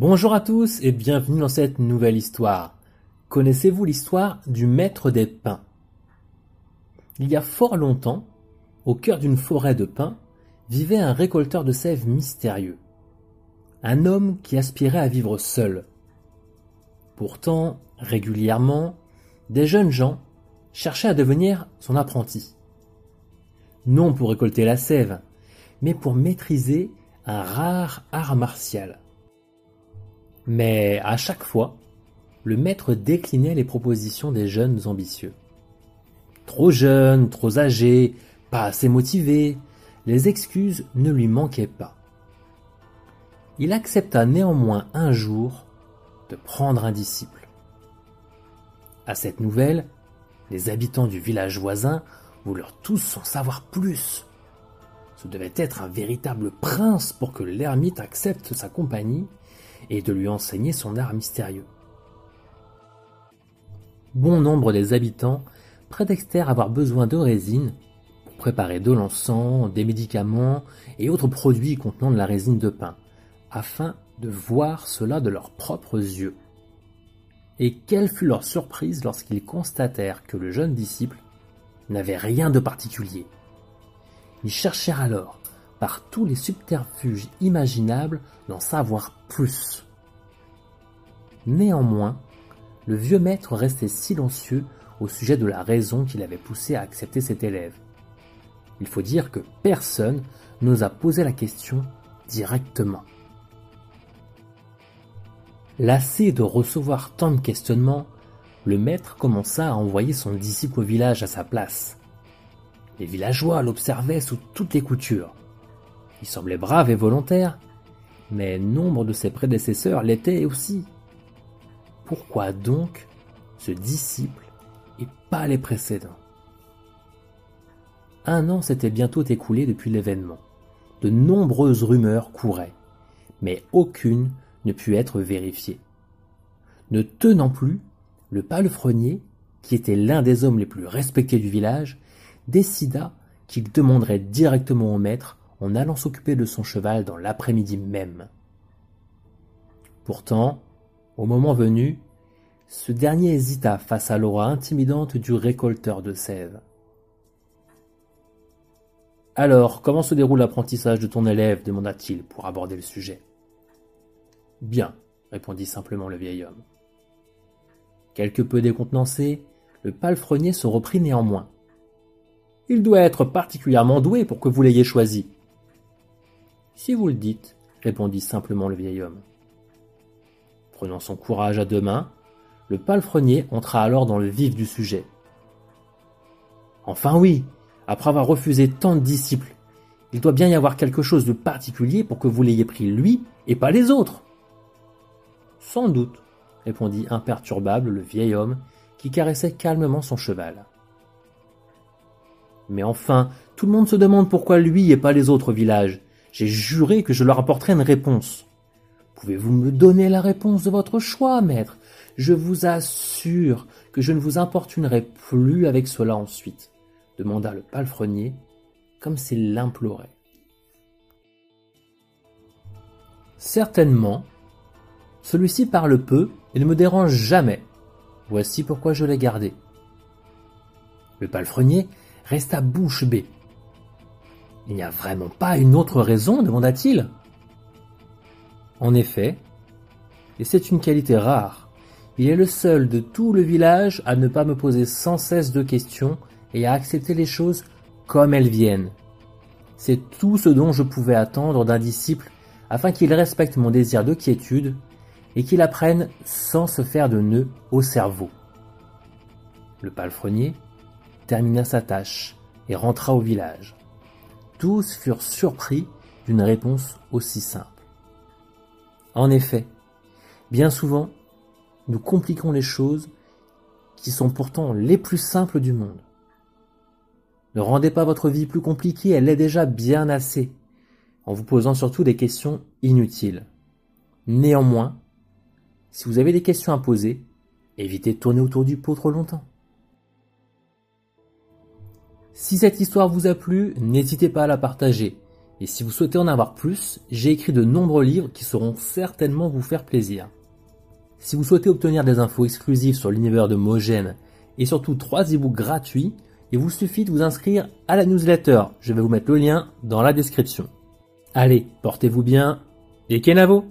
Bonjour à tous et bienvenue dans cette nouvelle histoire. Connaissez-vous l'histoire du maître des pins? Il y a fort longtemps, au cœur d'une forêt de pins, vivait un récolteur de sève mystérieux. Un homme qui aspirait à vivre seul. Pourtant, régulièrement, des jeunes gens cherchaient à devenir son apprenti. Non pour récolter la sève, mais pour maîtriser un rare art martial. Mais à chaque fois, le maître déclinait les propositions des jeunes ambitieux. Trop jeune, trop âgé, pas assez motivé, les excuses ne lui manquaient pas. Il accepta néanmoins un jour de prendre un disciple. À cette nouvelle, les habitants du village voisin voulurent tous en savoir plus. Ce devait être un véritable prince pour que l'ermite accepte sa compagnie et de lui enseigner son art mystérieux. Bon nombre des habitants prétextèrent avoir besoin de résine pour préparer de l'encens, des médicaments et autres produits contenant de la résine de pin, afin de voir cela de leurs propres yeux. Et quelle fut leur surprise lorsqu'ils constatèrent que le jeune disciple n'avait rien de particulier. Ils cherchèrent alors par tous les subterfuges imaginables d'en savoir plus. Néanmoins, le vieux maître restait silencieux au sujet de la raison qui l'avait poussé à accepter cet élève. Il faut dire que personne n'osa poser la question directement. Lassé de recevoir tant de questionnements, le maître commença à envoyer son disciple au village à sa place. Les villageois l'observaient sous toutes les coutures. Il semblait brave et volontaire, mais nombre de ses prédécesseurs l'étaient aussi. Pourquoi donc ce disciple et pas les précédents? Un an s'était bientôt écoulé depuis l'événement. De nombreuses rumeurs couraient, mais aucune ne put être vérifiée. Ne tenant plus, le palefrenier, qui était l'un des hommes les plus respectés du village, décida qu'il demanderait directement au maître en allant s'occuper de son cheval dans l'après-midi même. Pourtant, au moment venu, ce dernier hésita face à l'aura intimidante du récolteur de sève. Alors, comment se déroule l'apprentissage de ton élève? demanda-t-il pour aborder le sujet. Bien, répondit simplement le vieil homme. Quelque peu décontenancé, le palefrenier se reprit néanmoins. Il doit être particulièrement doué pour que vous l'ayez choisi. Si vous le dites, répondit simplement le vieil homme. Prenant son courage à deux mains, le palefrenier entra alors dans le vif du sujet. Enfin oui, après avoir refusé tant de disciples, il doit bien y avoir quelque chose de particulier pour que vous l'ayez pris lui et pas les autres. Sans doute, répondit imperturbable le vieil homme qui caressait calmement son cheval. Mais enfin, tout le monde se demande pourquoi lui et pas les autres villages. J'ai juré que je leur apporterais une réponse. Pouvez-vous me donner la réponse de votre choix, maître? Je vous assure que je ne vous importunerai plus avec cela ensuite, demanda le palefrenier, comme s'il l'implorait. Certainement, celui-ci parle peu et ne me dérange jamais. Voici pourquoi je l'ai gardé. Le palefrenier resta bouche bée. Il n'y a vraiment pas une autre raison demanda-t-il. En effet, et c'est une qualité rare, il est le seul de tout le village à ne pas me poser sans cesse de questions et à accepter les choses comme elles viennent. C'est tout ce dont je pouvais attendre d'un disciple afin qu'il respecte mon désir de quiétude et qu'il apprenne sans se faire de nœuds au cerveau. Le palefrenier termina sa tâche et rentra au village. Tous furent surpris d'une réponse aussi simple. En effet, Bien souvent, nous compliquons les choses qui sont pourtant les plus simples du monde. Ne rendez pas votre vie plus compliquée, elle est déjà bien assez, en vous posant surtout des questions inutiles. Néanmoins, si vous avez des questions à poser, évitez de tourner autour du pot trop longtemps. Si cette histoire vous a plu, n'hésitez pas à la partager. Et si vous souhaitez en avoir plus, j'ai écrit de nombreux livres qui sauront certainement vous faire plaisir. Si vous souhaitez obtenir des infos exclusives sur l'univers de Mogène et surtout 3 ebooks gratuits, il vous suffit de vous inscrire à la newsletter. Je vais vous mettre le lien dans la description. Allez, portez-vous bien et Kenavo